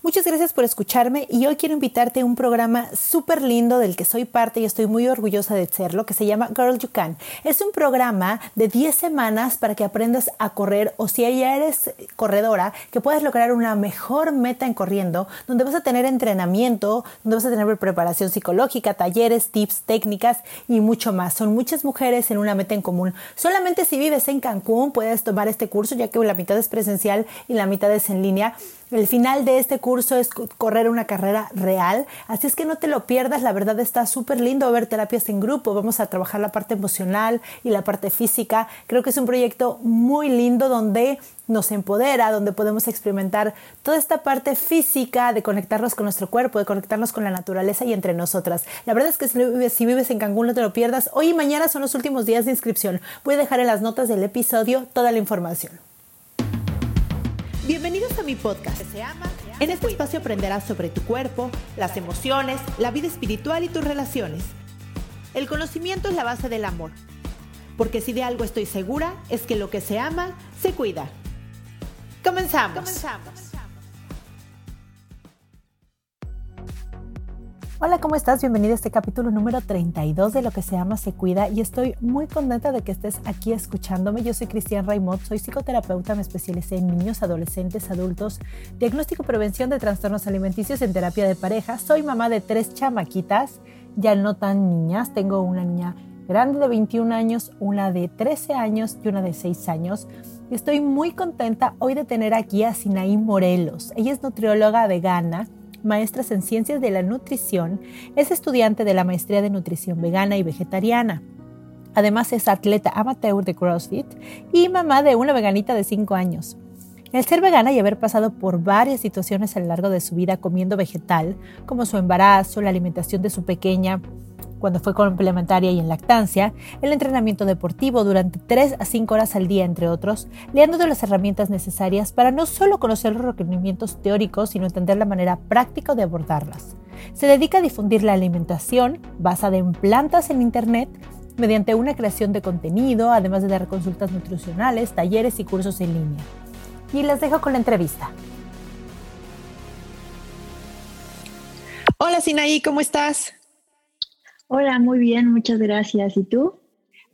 Muchas gracias por escucharme y hoy quiero invitarte a un programa súper lindo del que soy parte y estoy muy orgullosa de serlo, que se llama Girl You Can. Es un programa de 10 semanas para que aprendas a correr o si ya eres corredora, que puedas lograr una mejor meta en corriendo, donde vas a tener entrenamiento, donde vas a tener preparación psicológica, talleres, tips, técnicas y mucho más. Son muchas mujeres en una meta en común. Solamente si vives en Cancún puedes tomar este curso, ya que la mitad es presencial y la mitad es en línea. El final de este curso es correr una carrera real, así es que no te lo pierdas, la verdad está súper lindo ver terapias en grupo, vamos a trabajar la parte emocional y la parte física, creo que es un proyecto muy lindo donde nos empodera, donde podemos experimentar toda esta parte física de conectarnos con nuestro cuerpo, de conectarnos con la naturaleza y entre nosotras. La verdad es que si vives en Cancún no te lo pierdas, hoy y mañana son los últimos días de inscripción, voy a dejar en las notas del episodio toda la información. Bienvenidos a mi podcast. En este espacio aprenderás sobre tu cuerpo, las emociones, la vida espiritual y tus relaciones. El conocimiento es la base del amor. Porque si de algo estoy segura, es que lo que se ama, se cuida. Comenzamos. Comenzamos. Hola, ¿cómo estás? Bienvenido a este capítulo número 32 de Lo que se llama se cuida y estoy muy contenta de que estés aquí escuchándome. Yo soy Cristian Raimond, soy psicoterapeuta, me especialicé en niños, adolescentes, adultos, diagnóstico y prevención de trastornos alimenticios en terapia de pareja. Soy mamá de tres chamaquitas, ya no tan niñas, tengo una niña grande de 21 años, una de 13 años y una de 6 años. Estoy muy contenta hoy de tener aquí a Sinaí Morelos. Ella es nutrióloga vegana maestras en ciencias de la nutrición, es estudiante de la maestría de nutrición vegana y vegetariana. Además es atleta amateur de CrossFit y mamá de una veganita de 5 años. El ser vegana y haber pasado por varias situaciones a lo largo de su vida comiendo vegetal, como su embarazo, la alimentación de su pequeña, cuando fue complementaria y en lactancia, el entrenamiento deportivo durante 3 a 5 horas al día, entre otros, le han dado las herramientas necesarias para no solo conocer los requerimientos teóricos, sino entender la manera práctica de abordarlas. Se dedica a difundir la alimentación basada en plantas en Internet mediante una creación de contenido, además de dar consultas nutricionales, talleres y cursos en línea. Y les dejo con la entrevista. Hola Sinaí, ¿cómo estás? Hola, muy bien, muchas gracias. ¿Y tú?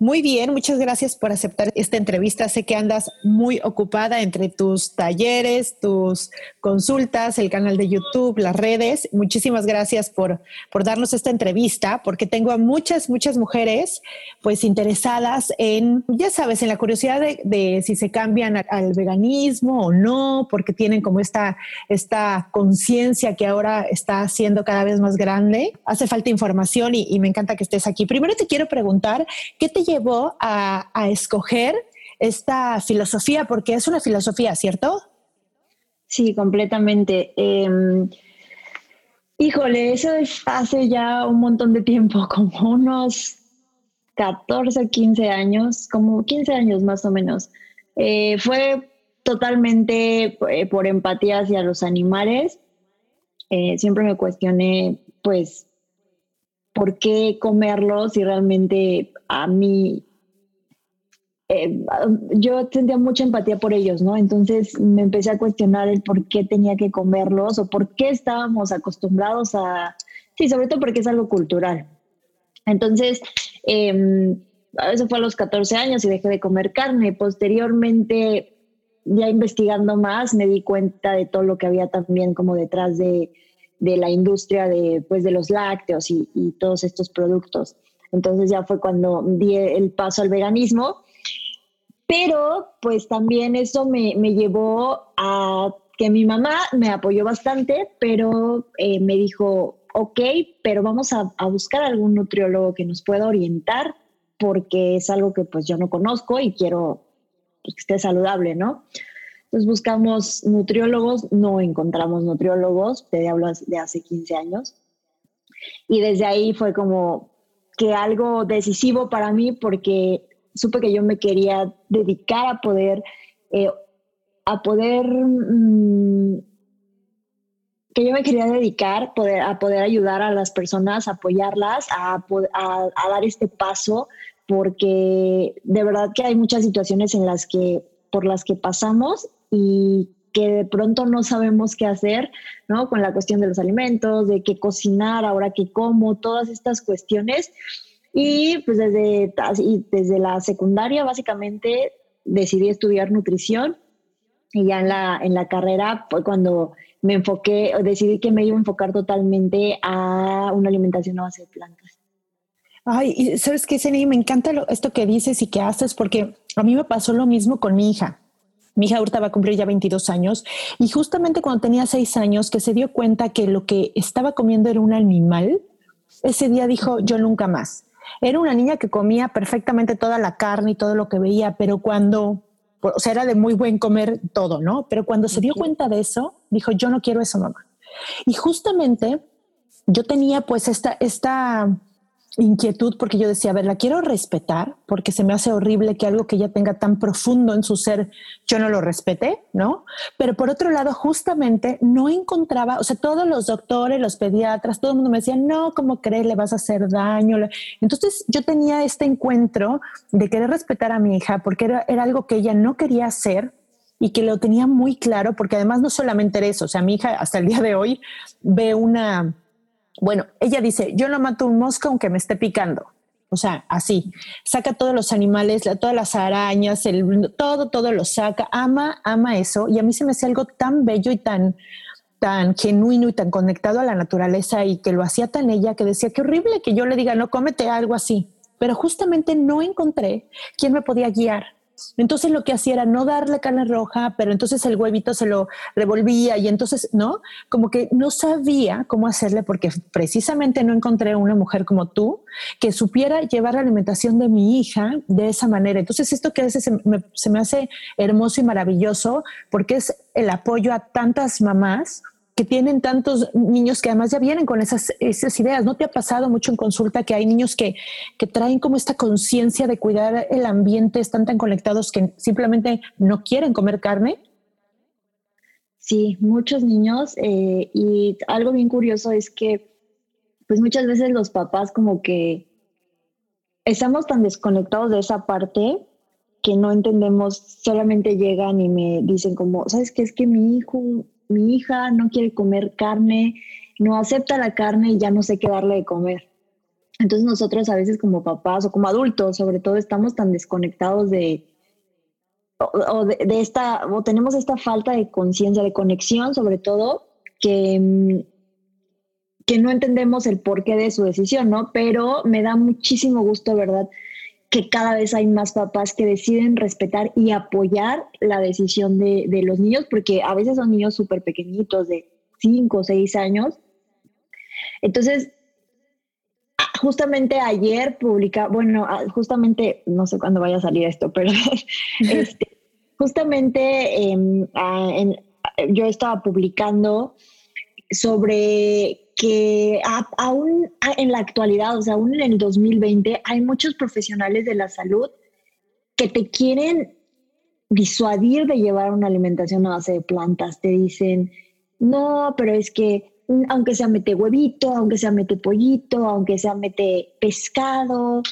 Muy bien, muchas gracias por aceptar esta entrevista. Sé que andas muy ocupada entre tus talleres, tus consultas, el canal de YouTube, las redes. Muchísimas gracias por, por darnos esta entrevista, porque tengo a muchas, muchas mujeres pues interesadas en, ya sabes, en la curiosidad de, si se cambian al veganismo o no, porque tienen como esta, esta conciencia que ahora está siendo cada vez más grande. Hace falta información y, y me encanta que estés aquí. Primero te quiero preguntar, ¿qué te llevó a, escoger esta filosofía? Porque es una filosofía, ¿cierto? Sí, completamente. Em, híjole, eso es hace ya un montón de tiempo, como unos 14, 15 años, como 15 años más o menos. Eh, fue totalmente eh, por empatía hacia los animales. Eh, siempre me cuestioné, pues, por qué comerlo si realmente a mí eh, yo sentía mucha empatía por ellos, ¿no? Entonces me empecé a cuestionar el por qué tenía que comerlos o por qué estábamos acostumbrados a, sí, sobre todo porque es algo cultural. Entonces, eh, eso fue a los 14 años y dejé de comer carne. Posteriormente, ya investigando más, me di cuenta de todo lo que había también como detrás de de la industria de, pues, de los lácteos y, y todos estos productos. Entonces ya fue cuando di el paso al veganismo. Pero pues también eso me, me llevó a que mi mamá me apoyó bastante, pero eh, me dijo, ok, pero vamos a, buscar algún nutriólogo que nos pueda orientar porque es algo que pues yo no conozco y quiero pues, que esté saludable, ¿no? Entonces buscamos nutriólogos, no encontramos nutriólogos, te hablo de hace 15 años. Y desde ahí fue como que algo decisivo para mí porque supe que yo me quería dedicar a poder, eh, a poder, mm, que yo me quería dedicar poder, a poder ayudar a las personas, apoyarlas, a, a, a dar este paso, porque de verdad que hay muchas situaciones en las que, por las que pasamos y que de pronto no sabemos qué hacer, ¿no? Con la cuestión de los alimentos, de qué cocinar, ahora qué como, todas estas cuestiones. Y pues desde, desde la secundaria básicamente decidí estudiar nutrición y ya en la, en la carrera cuando me enfoqué, decidí que me iba a enfocar totalmente a una alimentación a base de plantas. Ay, y sabes qué, Seni, me encanta esto que dices y que haces porque a mí me pasó lo mismo con mi hija. Mi hija ahorita va a cumplir ya 22 años y justamente cuando tenía 6 años que se dio cuenta que lo que estaba comiendo era un animal, ese día dijo, yo nunca más. Era una niña que comía perfectamente toda la carne y todo lo que veía, pero cuando, o sea, era de muy buen comer todo, ¿no? Pero cuando se dio cuenta de eso, dijo, yo no quiero eso, mamá. Y justamente yo tenía pues esta, esta inquietud porque yo decía, a ver, la quiero respetar porque se me hace horrible que algo que ella tenga tan profundo en su ser, yo no lo respete, ¿no? Pero por otro lado, justamente no encontraba, o sea, todos los doctores, los pediatras, todo el mundo me decía, no, ¿cómo crees? Le vas a hacer daño. Entonces yo tenía este encuentro de querer respetar a mi hija porque era, era algo que ella no quería hacer y que lo tenía muy claro porque además no solamente era eso, o sea, mi hija hasta el día de hoy ve una bueno, ella dice, yo no mato un mosco aunque me esté picando. O sea, así. Saca todos los animales, todas las arañas, el, todo, todo lo saca. Ama, ama eso. Y a mí se me hace algo tan bello y tan, tan genuino y tan conectado a la naturaleza y que lo hacía tan ella que decía, qué horrible que yo le diga, no, cómete algo así. Pero justamente no encontré quién me podía guiar. Entonces lo que hacía era no darle carne roja, pero entonces el huevito se lo revolvía y entonces, ¿no? Como que no sabía cómo hacerle porque precisamente no encontré una mujer como tú que supiera llevar la alimentación de mi hija de esa manera. Entonces esto que hace se se me hace hermoso y maravilloso porque es el apoyo a tantas mamás que tienen tantos niños que además ya vienen con esas, esas ideas. ¿No te ha pasado mucho en consulta que hay niños que, que traen como esta conciencia de cuidar el ambiente, están tan conectados que simplemente no quieren comer carne? Sí, muchos niños. Eh, y algo bien curioso es que, pues muchas veces los papás como que estamos tan desconectados de esa parte que no entendemos, solamente llegan y me dicen como, ¿sabes qué? Es que mi hijo mi hija no quiere comer carne, no acepta la carne y ya no sé qué darle de comer. Entonces nosotros a veces como papás o como adultos sobre todo estamos tan desconectados de, o, de, esta, o tenemos esta falta de conciencia, de conexión sobre todo, que, mm, que no entendemos el porqué de su decisión, ¿no? Pero me da muchísimo gusto, ¿verdad? Que cada vez hay más papás que deciden respetar y apoyar la decisión de, de los niños, porque a veces son niños súper pequeñitos, de 5 o 6 años. Entonces, justamente ayer publica, bueno, justamente, no sé cuándo vaya a salir esto, pero este, justamente em, yo estaba publicando sobre que aún en la actualidad, o sea, aún en el 2020, hay muchos profesionales de la salud que te quieren disuadir de llevar una alimentación a base de plantas. Te dicen, no, pero es que aunque sea mete huevito, aunque sea mete pollito, aunque sea mete pescado.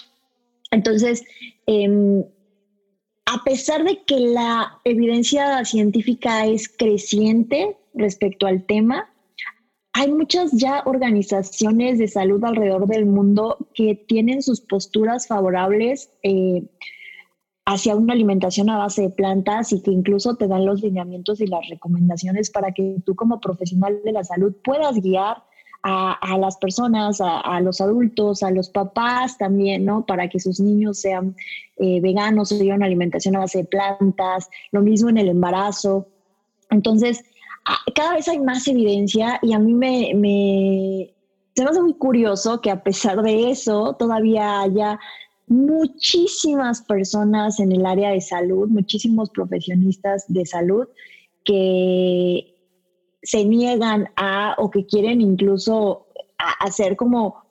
Entonces, em, a pesar de que la evidencia científica es creciente respecto al tema, hay muchas ya organizaciones de salud alrededor del mundo que tienen sus posturas favorables eh, hacia una alimentación a base de plantas y que incluso te dan los lineamientos y las recomendaciones para que tú como profesional de la salud puedas guiar a, las personas, a, los adultos, a los papás también, ¿no? Para que sus niños sean eh, veganos o una alimentación a base de plantas, lo mismo en el embarazo. Entonces, cada vez hay más evidencia y a mí me, me, se me hace muy curioso que a pesar de eso todavía haya muchísimas personas en el área de salud, muchísimos profesionistas de salud que se niegan a o que quieren incluso hacer como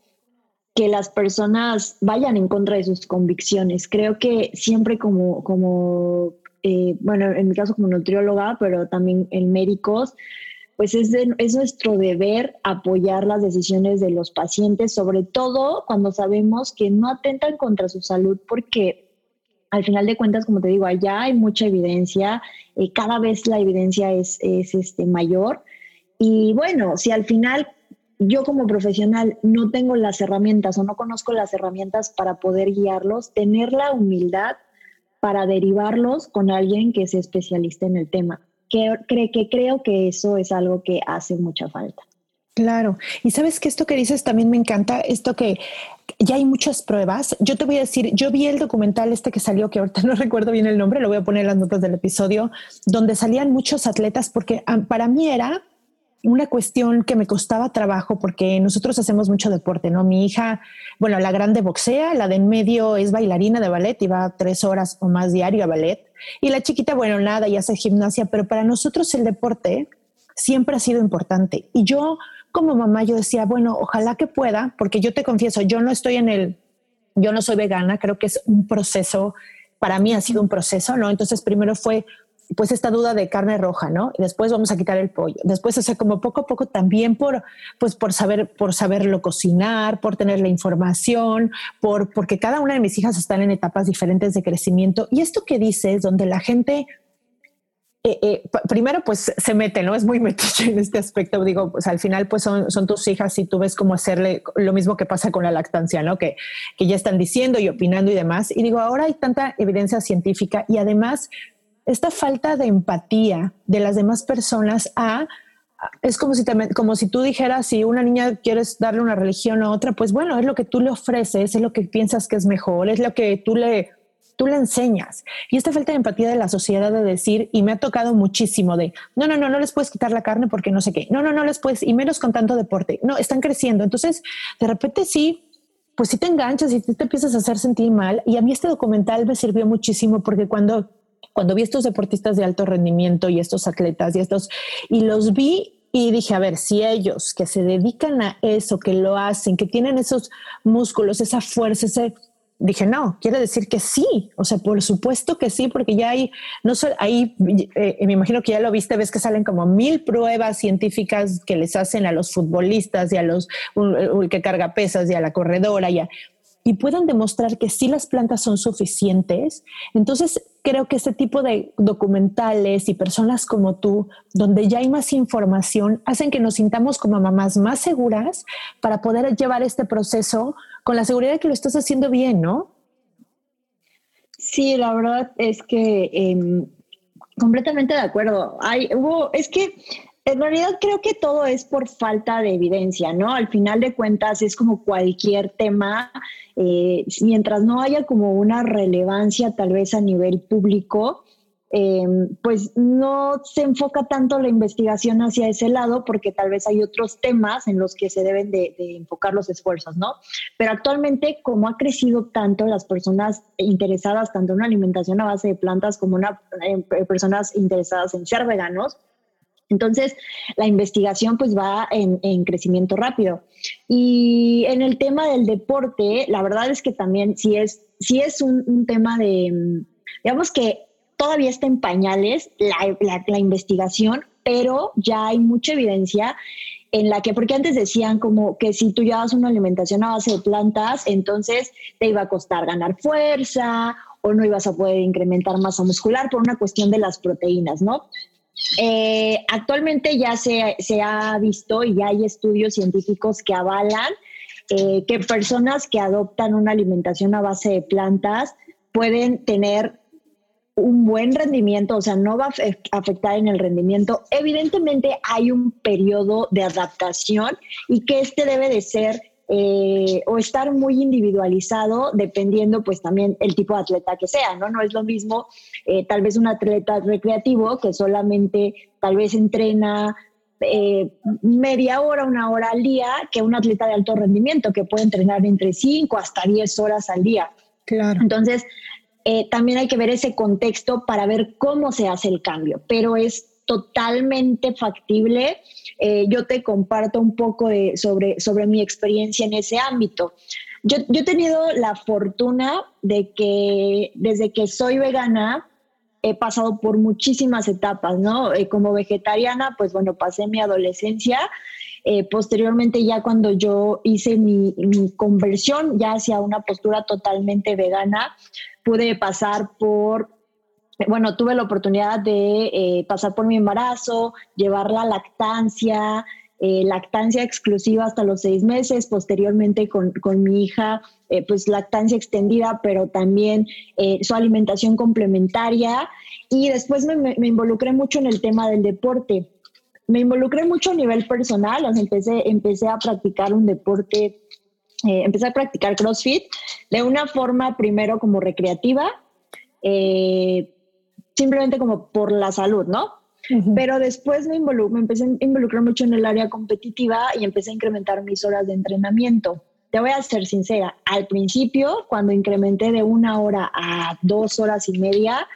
que las personas vayan en contra de sus convicciones. Creo que siempre como, como eh, bueno, en mi caso como nutrióloga, pero también en médicos, pues es, es nuestro deber apoyar las decisiones de los pacientes, sobre todo cuando sabemos que no atentan contra su salud, porque al final de cuentas, como te digo, allá hay mucha evidencia, eh, cada vez la evidencia es, es este, mayor. Y bueno, si al final yo como profesional no tengo las herramientas o no conozco las herramientas para poder guiarlos, tener la humildad para derivarlos con alguien que es especialista en el tema que, que creo que eso es algo que hace mucha falta. Claro. Y sabes que esto que dices también me encanta, esto que ya hay muchas pruebas. Yo te voy a decir, yo vi el documental este que salió, que ahorita no recuerdo bien el nombre, lo voy a poner en las notas del episodio, donde salían muchos atletas, porque ah, para mí era una cuestión que me costaba trabajo porque nosotros hacemos mucho deporte, ¿no? Mi hija, bueno, la grande boxea, la de en medio es bailarina de ballet y va tres horas o más diario a ballet. Y la chiquita, bueno, nada, y hace gimnasia, pero para nosotros el deporte siempre ha sido importante. Y yo, como mamá, yo decía, bueno, ojalá que pueda, porque yo te confieso, yo no estoy en el, yo no soy vegana, creo que es un proceso, para mí ha sido un proceso, ¿no? Entonces primero fue pues esta duda de carne roja, ¿no? Y después vamos a quitar el pollo. Después, o sea, como poco a poco también por, pues por saber, por saberlo cocinar, por tener la información, por, porque cada una de mis hijas están en etapas diferentes de crecimiento. Y esto que dices, donde la gente, eh, eh, primero pues se mete, ¿no? Es muy metiche en este aspecto. Digo, pues al final pues son, son tus hijas y tú ves cómo hacerle lo mismo que pasa con la lactancia, ¿no? Que, que ya están diciendo y opinando y demás. Y digo, ahora hay tanta evidencia científica y además esta falta de empatía de las demás personas a es como si, como si tú dijeras, si una niña quieres darle una religión a otra, pues bueno, es lo que tú le ofreces, es lo que piensas que es mejor, es lo que tú le, tú le enseñas. Y esta falta de empatía de la sociedad de decir, y me ha tocado muchísimo de, no, no, no, no les puedes quitar la carne porque no sé qué, no, no, no les puedes, y menos con tanto deporte, no, están creciendo. Entonces, de repente sí, pues sí te enganchas y te empiezas a hacer sentir mal. Y a mí este documental me sirvió muchísimo porque cuando cuando vi estos deportistas de alto rendimiento y estos atletas y estos, y los vi y dije, a ver, si ellos que se dedican a eso, que lo hacen, que tienen esos músculos, esa fuerza, ese, dije, no, quiere decir que sí, o sea, por supuesto que sí, porque ya hay, no sé, ahí eh, me imagino que ya lo viste, ves que salen como mil pruebas científicas que les hacen a los futbolistas y a los que carga pesas y a la corredora y a, y puedan demostrar que sí las plantas son suficientes, entonces creo que este tipo de documentales y personas como tú, donde ya hay más información, hacen que nos sintamos como mamás más seguras para poder llevar este proceso con la seguridad de que lo estás haciendo bien, ¿no? Sí, la verdad es que em, completamente de acuerdo. Hay, es que en realidad creo que todo es por falta de evidencia, ¿no? Al final de cuentas es como cualquier tema, eh, mientras no haya como una relevancia tal vez a nivel público, eh, pues no se enfoca tanto la investigación hacia ese lado porque tal vez hay otros temas en los que se deben de, enfocar los esfuerzos, ¿no? Pero actualmente, como ha crecido tanto las personas interesadas tanto en una alimentación a base de plantas como una, eh, personas interesadas en ser veganos, entonces, la investigación pues va en, crecimiento rápido. Y en el tema del deporte, la verdad es que también sí es, es un, tema de, digamos que todavía está en pañales la, investigación, pero ya hay mucha evidencia en la que, porque antes decían como que si tú llevas una alimentación a base de plantas, entonces te iba a costar ganar fuerza o no ibas a poder incrementar masa muscular por una cuestión de las proteínas, ¿no? Eh, actualmente ya se, ha visto y hay estudios científicos que avalan eh, que personas que adoptan una alimentación a base de plantas pueden tener un buen rendimiento, o sea, no va a afectar en el rendimiento. Evidentemente hay un periodo de adaptación y que este debe de ser eh, o estar muy individualizado dependiendo pues también el tipo de atleta que sea, ¿no? No es lo mismo eh, tal vez un atleta recreativo que solamente tal vez entrena eh, media hora, una hora al día, que un atleta de alto rendimiento que puede entrenar entre 5 hasta 10 horas al día. Claro. Entonces, también hay que ver ese contexto para ver cómo se hace el cambio, pero es totalmente factible. Eh, yo te comparto un poco de, sobre, sobre mi experiencia en ese ámbito. Yo, yo, he tenido la fortuna de que desde que soy vegana he pasado por muchísimas etapas, ¿no? Eh, como vegetariana, pues bueno, pasé mi adolescencia. Eh, posteriormente, ya cuando yo hice mi, mi conversión ya hacia una postura totalmente vegana, pude pasar por bueno, tuve la oportunidad de eh, pasar por mi embarazo, llevar la lactancia, eh, lactancia exclusiva hasta los seis meses, posteriormente con, mi hija, eh, pues lactancia extendida, pero también su alimentación complementaria. Y después me, involucré mucho en el tema del deporte. Me involucré mucho a nivel personal, empecé, empecé a practicar un deporte, empecé a practicar CrossFit de una forma primero como recreativa. Simplemente como por la salud, ¿no? Pero después me, me empecé a involucrar mucho en el área competitiva y empecé a incrementar mis horas de entrenamiento. Te voy a ser sincera, al principio, cuando incrementé de una hora a dos horas y media,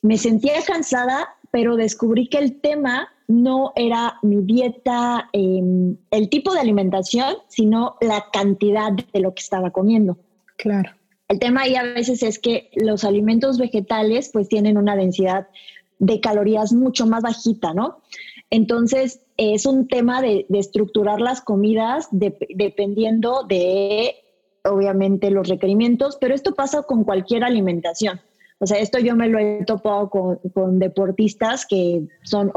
me sentía cansada, pero descubrí que el tema no era mi dieta, em, el tipo de alimentación, sino la cantidad de lo que estaba comiendo. Claro. El tema ahí a veces es que los alimentos vegetales pues tienen una densidad de calorías mucho más bajita, ¿no? Entonces es un tema de, estructurar las comidas dependiendo de, obviamente, los requerimientos, pero esto pasa con cualquier alimentación. O sea, esto yo me lo he topado con, con deportistas que son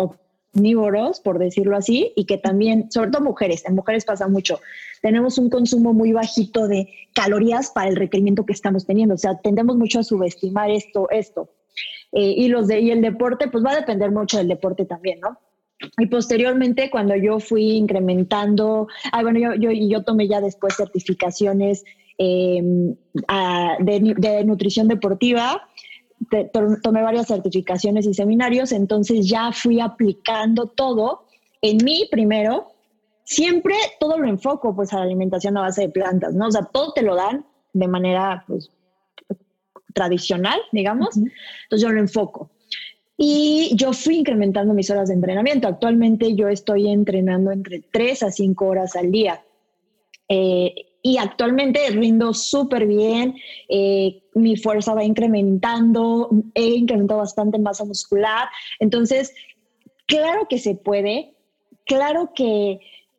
omnívoros, por decirlo así, y que también, sobre todo mujeres, en mujeres pasa mucho, tenemos un consumo muy bajito de calorías para el requerimiento que estamos teniendo. O sea, tendemos mucho a subestimar esto, esto. Eh, y, los de, y el deporte, pues va a depender mucho del deporte también, ¿no? Y posteriormente, cuando yo fui incrementando, ah, bueno, yo, yo, yo tomé ya después certificaciones em, de, de, nutrición deportiva, tomé varias certificaciones y seminarios, entonces ya fui aplicando todo en mí primero siempre todo lo enfoco pues a la alimentación a base de plantas, ¿no? O sea, todo te lo dan de manera pues tradicional, digamos. Entonces yo lo enfoco. Y yo fui incrementando mis horas de entrenamiento. Actualmente yo estoy entrenando entre 3 a 5 horas al día. Eh, y actualmente rindo súper bien, eh, mi fuerza va incrementando, he incrementado bastante masa muscular. Entonces, claro que se puede, claro que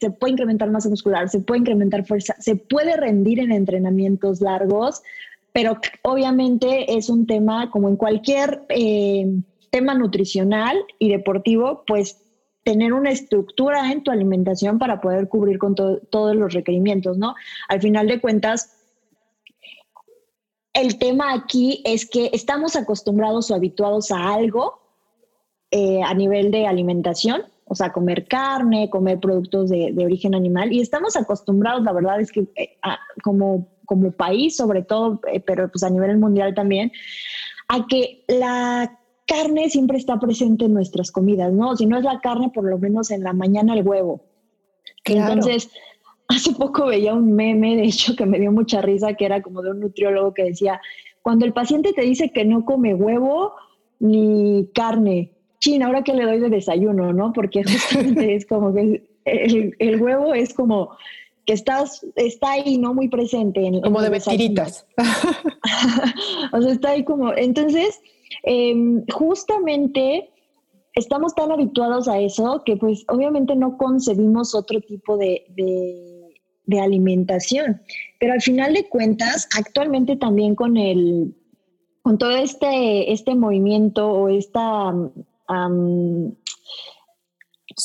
Se puede incrementar masa muscular, se puede incrementar fuerza, se puede rendir en entrenamientos largos, pero obviamente es un tema como en cualquier eh, tema nutricional y deportivo, pues tener una estructura en tu alimentación para poder cubrir con todos los requerimientos, ¿no? Al final de cuentas, el tema aquí es que estamos acostumbrados o habituados a algo eh, a nivel de alimentación, o sea, comer carne, comer productos de, origen animal, y estamos acostumbrados, la verdad es que eh, como como país sobre todo, eh, pero pues a nivel mundial también, a que la carne siempre está presente en nuestras comidas, ¿no? Si no es la carne, por lo menos en la mañana el huevo. Entonces, hace poco veía un meme, de hecho, que me dio mucha risa, que era como de un nutriólogo que decía, cuando el paciente te dice que no come huevo ni carne, chin, ahora que le doy de desayuno, ¿no? Porque justamente es como que el, huevo es como que estás, está ahí, ¿no? Muy presente. En, como de mentiritas. o sea, está ahí como, entonces, em, justamente estamos tan habituados a eso que pues obviamente no concebimos otro tipo de, de, alimentación. Pero al final de cuentas, actualmente también con el con todo este, este movimiento o esta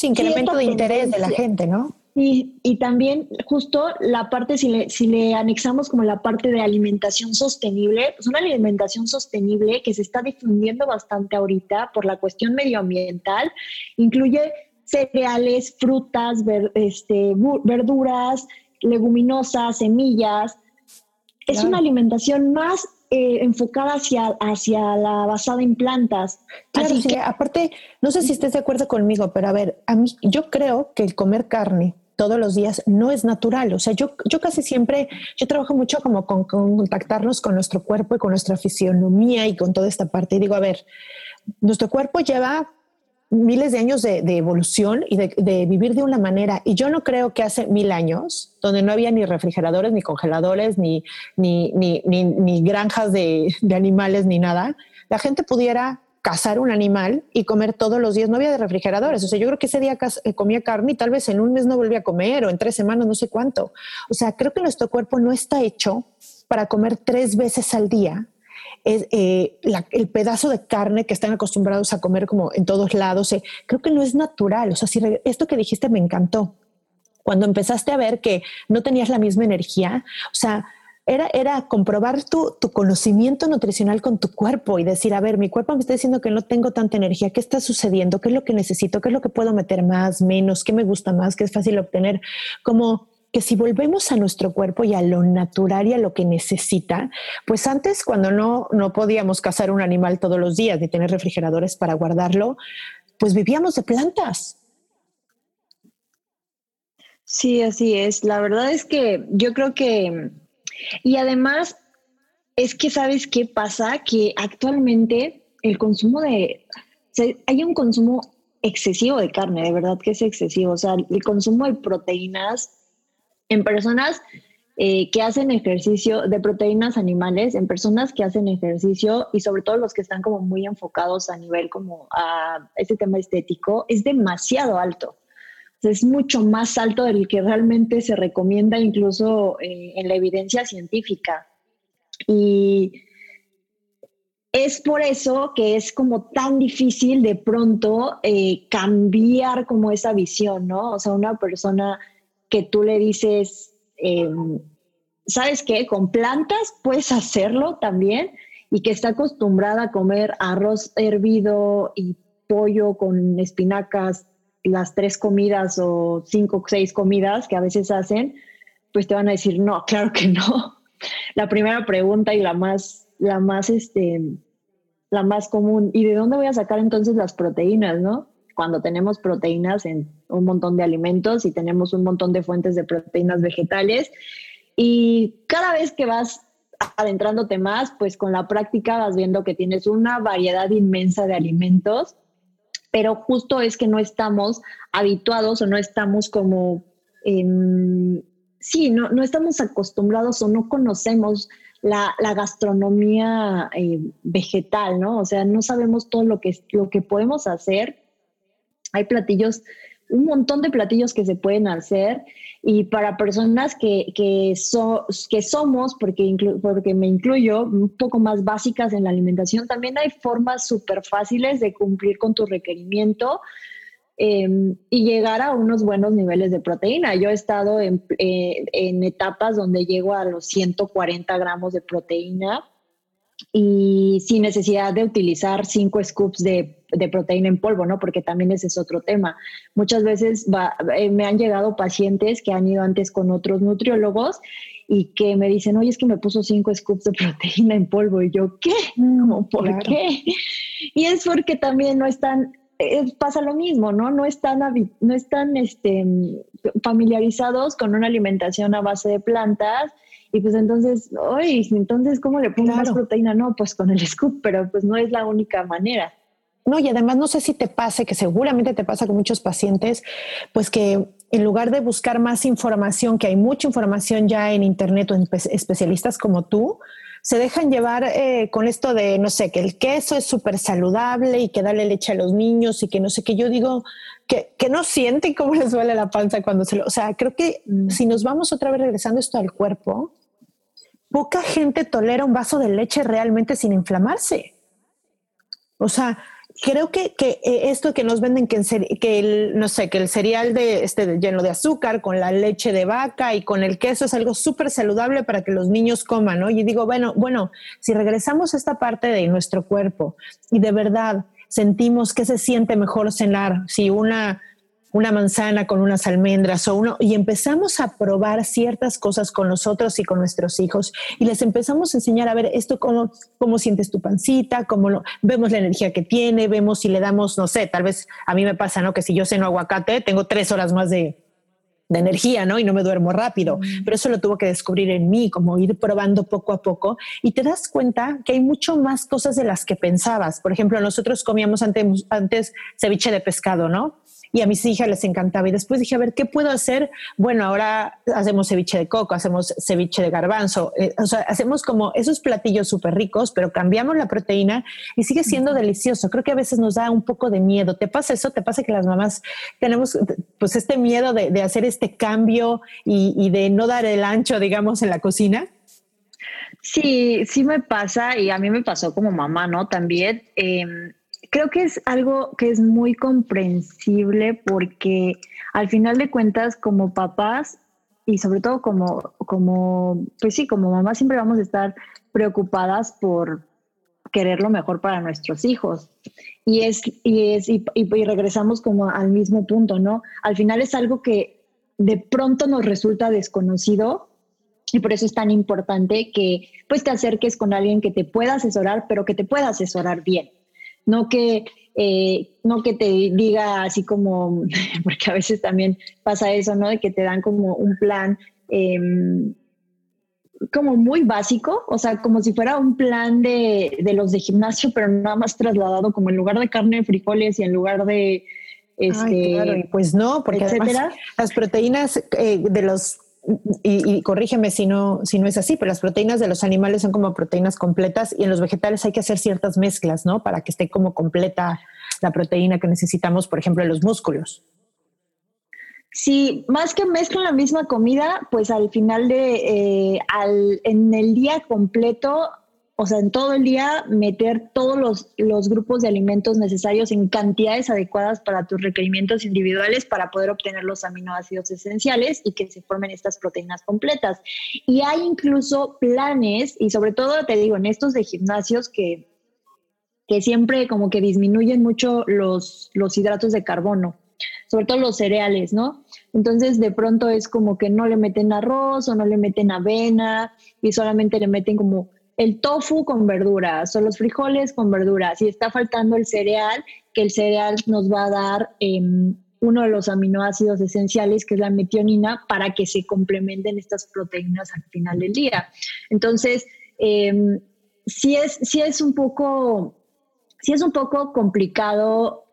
incremento de interés de la gente, ¿no? Y, y, también justo la parte, si le, si le anexamos como la parte de alimentación sostenible, pues una alimentación sostenible que se está difundiendo bastante ahorita por la cuestión medioambiental, incluye cereales, frutas, este, verduras, leguminosas, semillas. Es una alimentación más eh, enfocada hacia, hacia la basada en plantas. Así que aparte, no sé si estés de acuerdo conmigo, pero a ver, a mí yo creo que el comer carne todos los días no es natural. O sea, yo, yo casi siempre, yo trabajo mucho como con, contactarnos con nuestro cuerpo y con nuestra fisionomía y con toda esta parte. Y digo, a ver, nuestro cuerpo lleva miles de años de, evolución y de, vivir de una manera. Y yo no creo que hace mil años, donde no había ni refrigeradores, ni congeladores, ni, ni, ni, ni granjas de, animales, ni nada, la gente pudiera cazar un animal y comer todos los días. No había de refrigeradores. O sea, yo creo que ese día eh, comía carne y tal vez en un mes no volvía a comer o en tres semanas, no sé cuánto. O sea, creo que nuestro cuerpo no está hecho para comer tres veces al día es eh, el pedazo de carne que están acostumbrados a comer como en todos lados. Eh, creo que no es natural. O sea, si esto que dijiste me encantó. Cuando empezaste a ver que no tenías la misma energía, o sea, era, era comprobar tu, tu, conocimiento nutricional con tu cuerpo y decir, a ver, mi cuerpo me está diciendo que no tengo tanta energía, ¿qué está sucediendo? ¿Qué es lo que necesito? ¿Qué es lo que puedo meter más, menos? ¿Qué me gusta más? ¿Qué es fácil obtener? Como que si volvemos a nuestro cuerpo y a lo natural y a lo que necesita, pues antes cuando no, no podíamos cazar un animal todos los días ni tener refrigeradores para guardarlo, pues vivíamos de plantas. Sí, así es. La verdad es que yo creo que, y además es que sabes qué pasa, que actualmente el consumo de, hay un consumo excesivo de carne, de verdad que es excesivo. O sea, el consumo de proteínas en personas eh, que hacen ejercicio de proteínas animales, en personas que hacen ejercicio y sobre todo los que están como muy enfocados a nivel como a este tema estético, es demasiado alto. es mucho más alto del que realmente se recomienda incluso eh, en la evidencia científica. Y es por eso que es como tan difícil de pronto eh, cambiar como esa visión, ¿no? O sea, una persona que tú le dices, em, ¿sabes qué? Con plantas puedes hacerlo también y que está acostumbrada a comer arroz hervido y pollo con espinacas las tres comidas o cinco o seis comidas que a veces hacen, pues te van a decir, no, claro que no. La primera pregunta y la más, la más, este, la más común, ¿y de dónde voy a sacar entonces las proteínas, no? Cuando tenemos proteínas en un montón de alimentos y tenemos un montón de fuentes de proteínas vegetales. Y cada vez que vas adentrándote más, pues con la práctica vas viendo que tienes una variedad inmensa de alimentos, pero justo es que no estamos habituados o no estamos como, sí, no, no estamos acostumbrados o no conocemos la, gastronomía eh, vegetal, ¿no? O sea, no sabemos todo lo que, lo que podemos hacer hay platillos, un montón de platillos que se pueden hacer y para personas que, que, que somos, porque, porque me incluyo, un poco más básicas en la alimentación, también hay formas súper fáciles de cumplir con tu requerimiento. Em, y llegar a unos buenos niveles de proteína. Yo he estado en, eh, en etapas donde llego a los 140 gramos de proteína y sin necesidad de utilizar cinco scoops de, proteína en polvo, ¿no? Porque también ese es otro tema. Muchas veces eh, me han llegado pacientes que han ido antes con otros nutriólogos y que me dicen, oye, es que me puso cinco scoops de proteína en polvo. Y yo, ¿qué? Mm, ¿Por qué? Y es porque también no están, pasa lo mismo, ¿no? No están, no están este, familiarizados con una alimentación a base de plantas. Y pues entonces, oye, entonces, ¿cómo le pongo más proteína? No, pues con el scoop, pero pues no es la única manera. No, y además no sé si te pase, que seguramente te pasa con muchos pacientes, pues que en lugar de buscar más información, que hay mucha información ya en Internet o en especialistas como tú, se dejan llevar eh, con esto de, no sé, que el queso es súper saludable y que darle leche a los niños y que no sé qué. Yo digo que, que no sienten cómo les duele la panza cuando se lo... O sea, creo que mm. si nos vamos otra vez regresando esto al cuerpo, poca gente tolera un vaso de leche realmente sin inflamarse. O sea, creo que, que eh, esto que nos venden que, el, no sé, que el cereal de, este, lleno de azúcar con la leche de vaca y con el queso es algo súper saludable para que los niños coman, ¿no? Y digo, bueno, bueno, si regresamos a esta parte de nuestro cuerpo y de verdad sentimos que se siente mejor cenar, si una una manzana con unas almendras o uno, y empezamos a probar ciertas cosas con nosotros y con nuestros hijos y les empezamos a enseñar a ver esto cómo, cómo sientes tu pancita, cómo lo, vemos la energía que tiene, vemos si le damos, no sé, tal vez a mí me pasa, ¿no? Que si yo ceno aguacate, tengo tres horas más de, de energía, ¿no? Y no me duermo rápido. Pero eso lo tuvo que descubrir en mí, como ir probando poco a poco. Y te das cuenta que hay mucho más cosas de las que pensabas. Por ejemplo, nosotros comíamos antes, antes ceviche de pescado, ¿no? Y a mis hijas les encantaba. Y después dije, a ver, ¿qué puedo hacer? Bueno, ahora hacemos ceviche de coco, hacemos ceviche de garbanzo, eh, o sea, hacemos como esos platillos súper ricos, pero cambiamos la proteína y sigue siendo delicioso. Creo que a veces nos da un poco de miedo. ¿Te pasa eso? ¿Te pasa que las mamás tenemos pues este miedo de, hacer este cambio y, de no dar el ancho, digamos, en la cocina? Sí, sí me pasa y a mí me pasó como mamá, ¿no? También. Em, creo que es algo que es muy comprensible porque al final de cuentas como papás y sobre todo como, como, pues sí, como mamás siempre vamos a estar preocupadas por querer lo mejor para nuestros hijos. Y es, y es, y, y regresamos como al mismo punto, ¿no? Al final es algo que de pronto nos resulta desconocido y por eso es tan importante que pues te acerques con alguien que te pueda asesorar, pero que te pueda asesorar bien no que, eh, no que te diga así como, porque a veces también pasa eso, ¿no? De que te dan como un plan em, como muy básico, o sea, como si fuera un plan de, los de gimnasio, pero nada más trasladado como en lugar de carne, frijoles y en lugar de... Este, claro, pues no, porque las proteínas eh, de los y, corrígeme si no, si no es así, pero las proteínas de los animales son como proteínas completas y en los vegetales hay que hacer ciertas mezclas, ¿no? Para que esté como completa la proteína que necesitamos, por ejemplo, en los músculos. Sí, más que mezclan la misma comida, pues al final de, eh, al, en el día completo o sea, en todo el día meter todos los, los, grupos de alimentos necesarios en cantidades adecuadas para tus requerimientos individuales para poder obtener los aminoácidos esenciales y que se formen estas proteínas completas. Y hay incluso planes, y sobre todo te digo, en estos de gimnasios que, que siempre como que disminuyen mucho los, los hidratos de carbono sobre todo los cereales, ¿no? Entonces de pronto es como que no le meten arroz o no le meten avena y solamente le meten como el tofu con verduras o los frijoles con verduras y está faltando el cereal, que el cereal nos va a dar em, uno de los aminoácidos esenciales, que es la metionina, para que se complementen estas proteínas al final del día. Entonces, eh, es, es un poco, sí es un poco complicado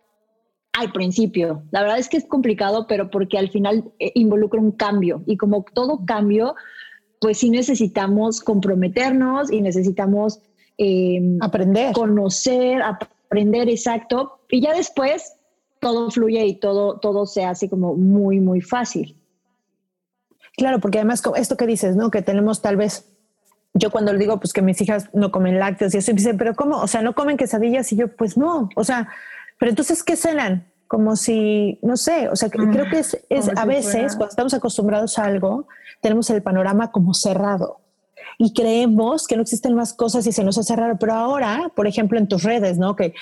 al principio. La verdad es que es complicado, pero porque al final eh, involucra un cambio y como todo cambio, pues sí necesitamos comprometernos y necesitamos eh, aprender, conocer, aprender, exacto. Y ya después todo fluye y todo, todo se hace como muy, muy fácil. Claro, porque además esto que dices, ¿no? Que tenemos tal vez, yo cuando le digo pues que mis hijas no comen lácteos y eso, y dicen, pero ¿cómo? O sea, ¿no comen quesadillas? Y yo, pues no, o sea, pero entonces, ¿qué cenan? Como si, no sé, o sea, creo que es, es a veces cuando estamos acostumbrados a algo, tenemos el panorama como cerrado y creemos que no existen más cosas y se nos hace raro. Pero ahora, por ejemplo, en tus redes, ¿no? Que,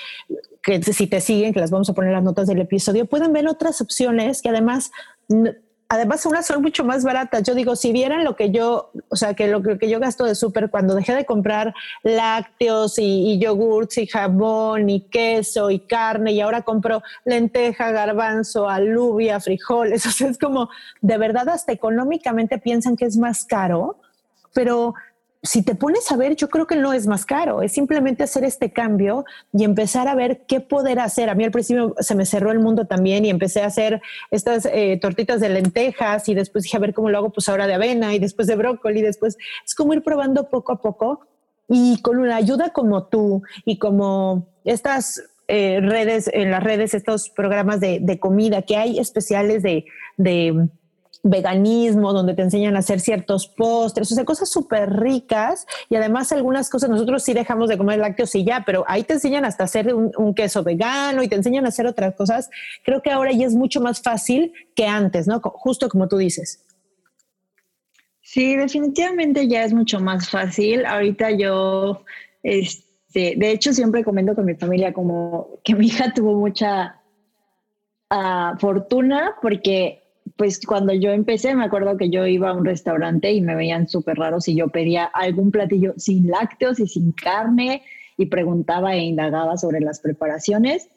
que si te siguen, que las vamos a poner en las notas del episodio, pueden ver otras opciones que además además unas son mucho más baratas. Yo digo, si vieran lo que yo, o sea, que lo, que yo gasto de súper cuando dejé de comprar lácteos y, y yogurts y jabón y queso y carne y ahora compro lenteja, garbanzo, alubia, frijoles, o sea, es como, de verdad hasta económicamente piensan que es más caro, pero si te pones a ver, yo creo que no es más caro, es simplemente hacer este cambio y empezar a ver qué poder hacer. A mí al principio se me cerró el mundo también y empecé a hacer estas eh, tortitas de lentejas y después dije a ver cómo lo hago, pues ahora de avena y después de brócoli, después es como ir probando poco a poco y con una ayuda como tú y como estas eh, redes, en las redes, estos programas de, comida que hay especiales de veganismo, donde te enseñan a hacer ciertos postres, o sea, cosas súper ricas y además algunas cosas, nosotros sí dejamos de comer lácteos y ya, pero ahí te enseñan hasta hacer un, queso vegano y te enseñan a hacer otras cosas. Creo que ahora ya es mucho más fácil que antes, ¿no? Justo como tú dices. Sí, definitivamente ya es mucho más fácil. Ahorita yo, este, de hecho, siempre comento con mi familia como que mi hija tuvo mucha ah, fortuna porque pues cuando yo empecé, me acuerdo que yo iba a un restaurante y me veían súper raro si yo pedía algún platillo sin lácteos y sin carne y preguntaba e indagaba sobre las preparaciones.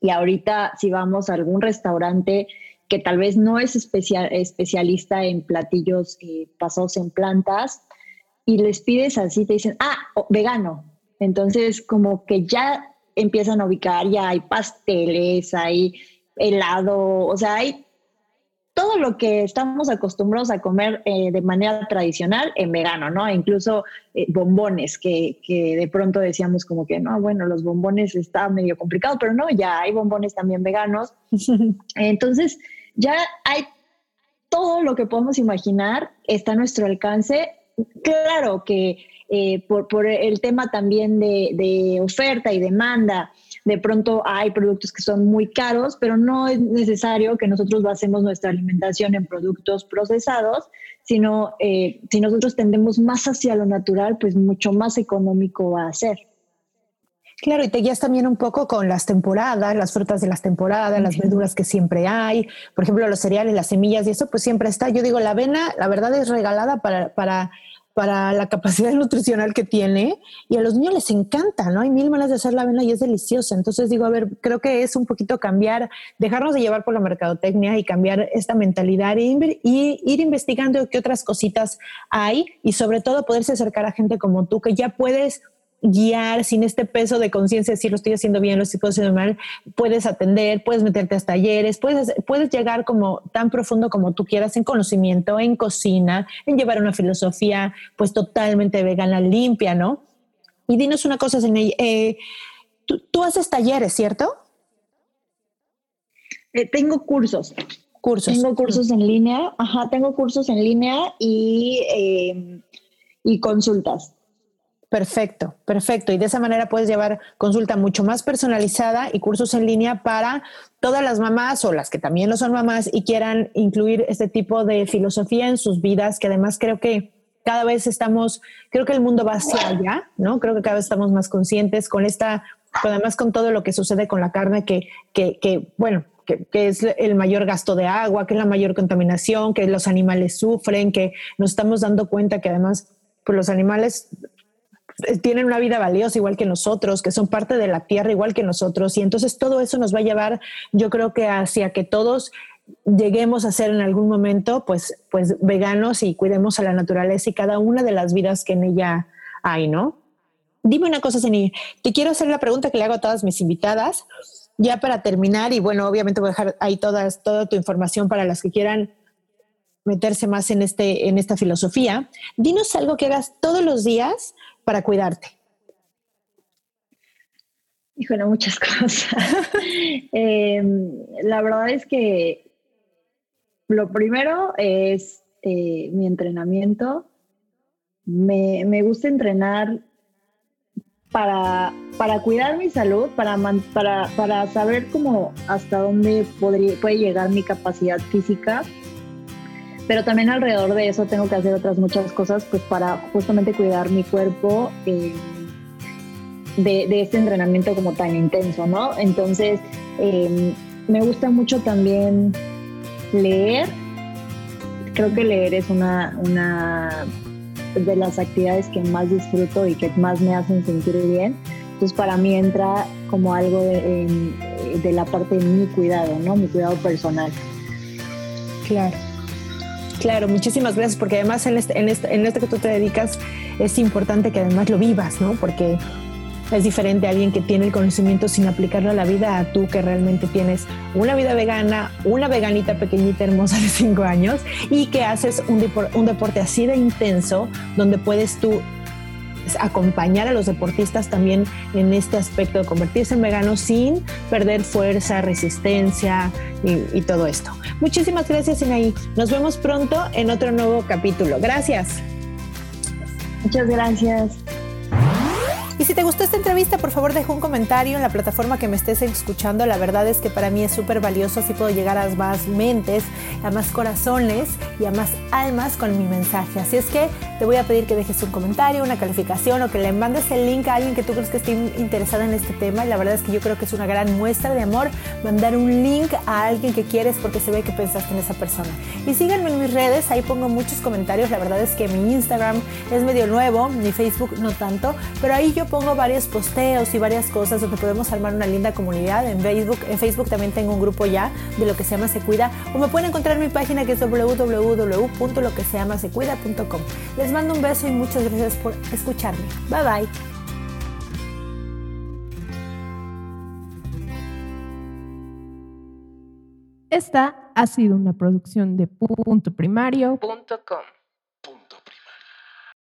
Y ahorita si vamos a algún restaurante que tal vez no es especial, especialista en platillos eh, pasados en plantas y les pides así, te dicen, ah, vegano. Entonces como que ya empiezan a ubicar, ya hay pasteles, hay helado, o sea, hay todo lo que estamos acostumbrados a comer eh, de manera tradicional en vegano, ¿no? incluso eh, bombones, que, que, de pronto decíamos como que, no, bueno, los bombones está medio complicado, pero no, ya hay bombones también veganos. Entonces, ya hay todo lo que podemos imaginar, está a nuestro alcance. Claro que eh, por, por, el tema también de, de oferta y demanda, de pronto hay productos que son muy caros, pero no es necesario que nosotros basemos nuestra alimentación en productos procesados, sino eh, si nosotros tendemos más hacia lo natural, pues mucho más económico va a ser. Claro, y te guías también un poco con las temporadas, las frutas de las temporadas, las verduras que siempre hay, por ejemplo, los cereales, las semillas y eso, pues siempre está. Yo digo, la avena, la verdad es regalada para, para para la capacidad nutricional que tiene y a los niños les encanta, ¿no? Hay mil maneras de hacer la avena y es deliciosa. Entonces digo, a ver, creo que es un poquito cambiar, dejarnos de llevar por la mercadotecnia y cambiar esta mentalidad y, ir investigando qué otras cositas hay y sobre todo poderse acercar a gente como tú que ya puedes guiar sin este peso de conciencia, si lo estoy haciendo bien, lo estoy haciendo mal, puedes atender, puedes meterte a talleres, puedes, puedes llegar como tan profundo como tú quieras en conocimiento, en cocina, en llevar una filosofía pues totalmente vegana, limpia, ¿no? Y dinos una cosa, eh, tú, haces talleres, ¿cierto? Eh, tengo cursos. Cursos. Tengo cursos en línea, ajá, tengo cursos en línea y, eh, y consultas. Perfecto, perfecto. Y de esa manera puedes llevar consulta mucho más personalizada y cursos en línea para todas las mamás o las que también lo son mamás y quieran incluir este tipo de filosofía en sus vidas, que además creo que cada vez estamos, creo que el mundo va hacia allá, ¿no? Creo que cada vez estamos más conscientes con esta, además con todo lo que sucede con la carne, que, que, que bueno, que, que, es el mayor gasto de agua, que es la mayor contaminación, que los animales sufren, que nos estamos dando cuenta que además pues los animales tienen una vida valiosa igual que nosotros, que son parte de la tierra igual que nosotros. Y entonces todo eso nos va a llevar, yo creo que hacia que todos lleguemos a ser en algún momento, pues, pues veganos y cuidemos a la naturaleza y cada una de las vidas que en ella hay, ¿no? Dime una cosa, Zeni. Te quiero hacer la pregunta que le hago a todas mis invitadas, ya para terminar, y bueno, obviamente voy a dejar ahí todas, toda tu información para las que quieran meterse más en, este, en esta filosofía. Dinos algo que hagas todos los días para cuidarte? Híjole, muchas cosas. Em, la verdad es que lo primero es eh, mi entrenamiento. Me, gusta entrenar para, para, cuidar mi salud, para, para, para saber cómo hasta dónde podría, puede llegar mi capacidad física pero también alrededor de eso tengo que hacer otras muchas cosas pues para justamente cuidar mi cuerpo eh, de, este entrenamiento como tan intenso, ¿no? Entonces, em, me gusta mucho también leer creo que leer es una, una de las actividades que más disfruto y que más me hacen sentir bien. Entonces para mí entra como algo de la parte de mi cuidado, ¿no? Mi cuidado personal. Claro. Claro, muchísimas gracias, porque además en este, en, este, que tú te dedicas es importante que además lo vivas, ¿no? Porque es diferente a alguien que tiene el conocimiento sin aplicarlo a la vida a tú que realmente tienes una vida vegana, una veganita pequeñita hermosa de 5 años y que haces un deporte así de intenso donde puedes tú acompañar a los deportistas también en este aspecto de convertirse en veganos sin perder fuerza, resistencia y, y todo esto. Muchísimas gracias, Inaí. Nos vemos pronto en otro nuevo capítulo. Gracias. Muchas gracias. Y si te gustó esta entrevista, por favor deja un comentario en la plataforma que me estés escuchando. La verdad es que para mí es súper valioso, así puedo llegar a más mentes, a más corazones y a más almas con mi mensaje. Así es que te voy a pedir que dejes un comentario, una calificación o que le mandes el link a alguien que tú crees que esté interesado en este tema. Y la verdad es que yo creo que es una gran muestra de amor mandar un link a alguien que quieres porque se ve que pensaste en esa persona. Y síganme en mis redes, ahí pongo muchos comentarios. La verdad es que mi Instagram es medio nuevo, mi Facebook no tanto, pero ahí yo pongo varios posteos y varias cosas donde podemos armar una linda comunidad. En Facebook, en Facebook también tengo un grupo ya de lo que se llama Se Cuida. O me pueden encontrar en mi página que es www.loquesellamasecuida.com. Les mando un beso y muchas gracias por escucharme. Bye bye. Esta ha sido una producción de punto primario.com.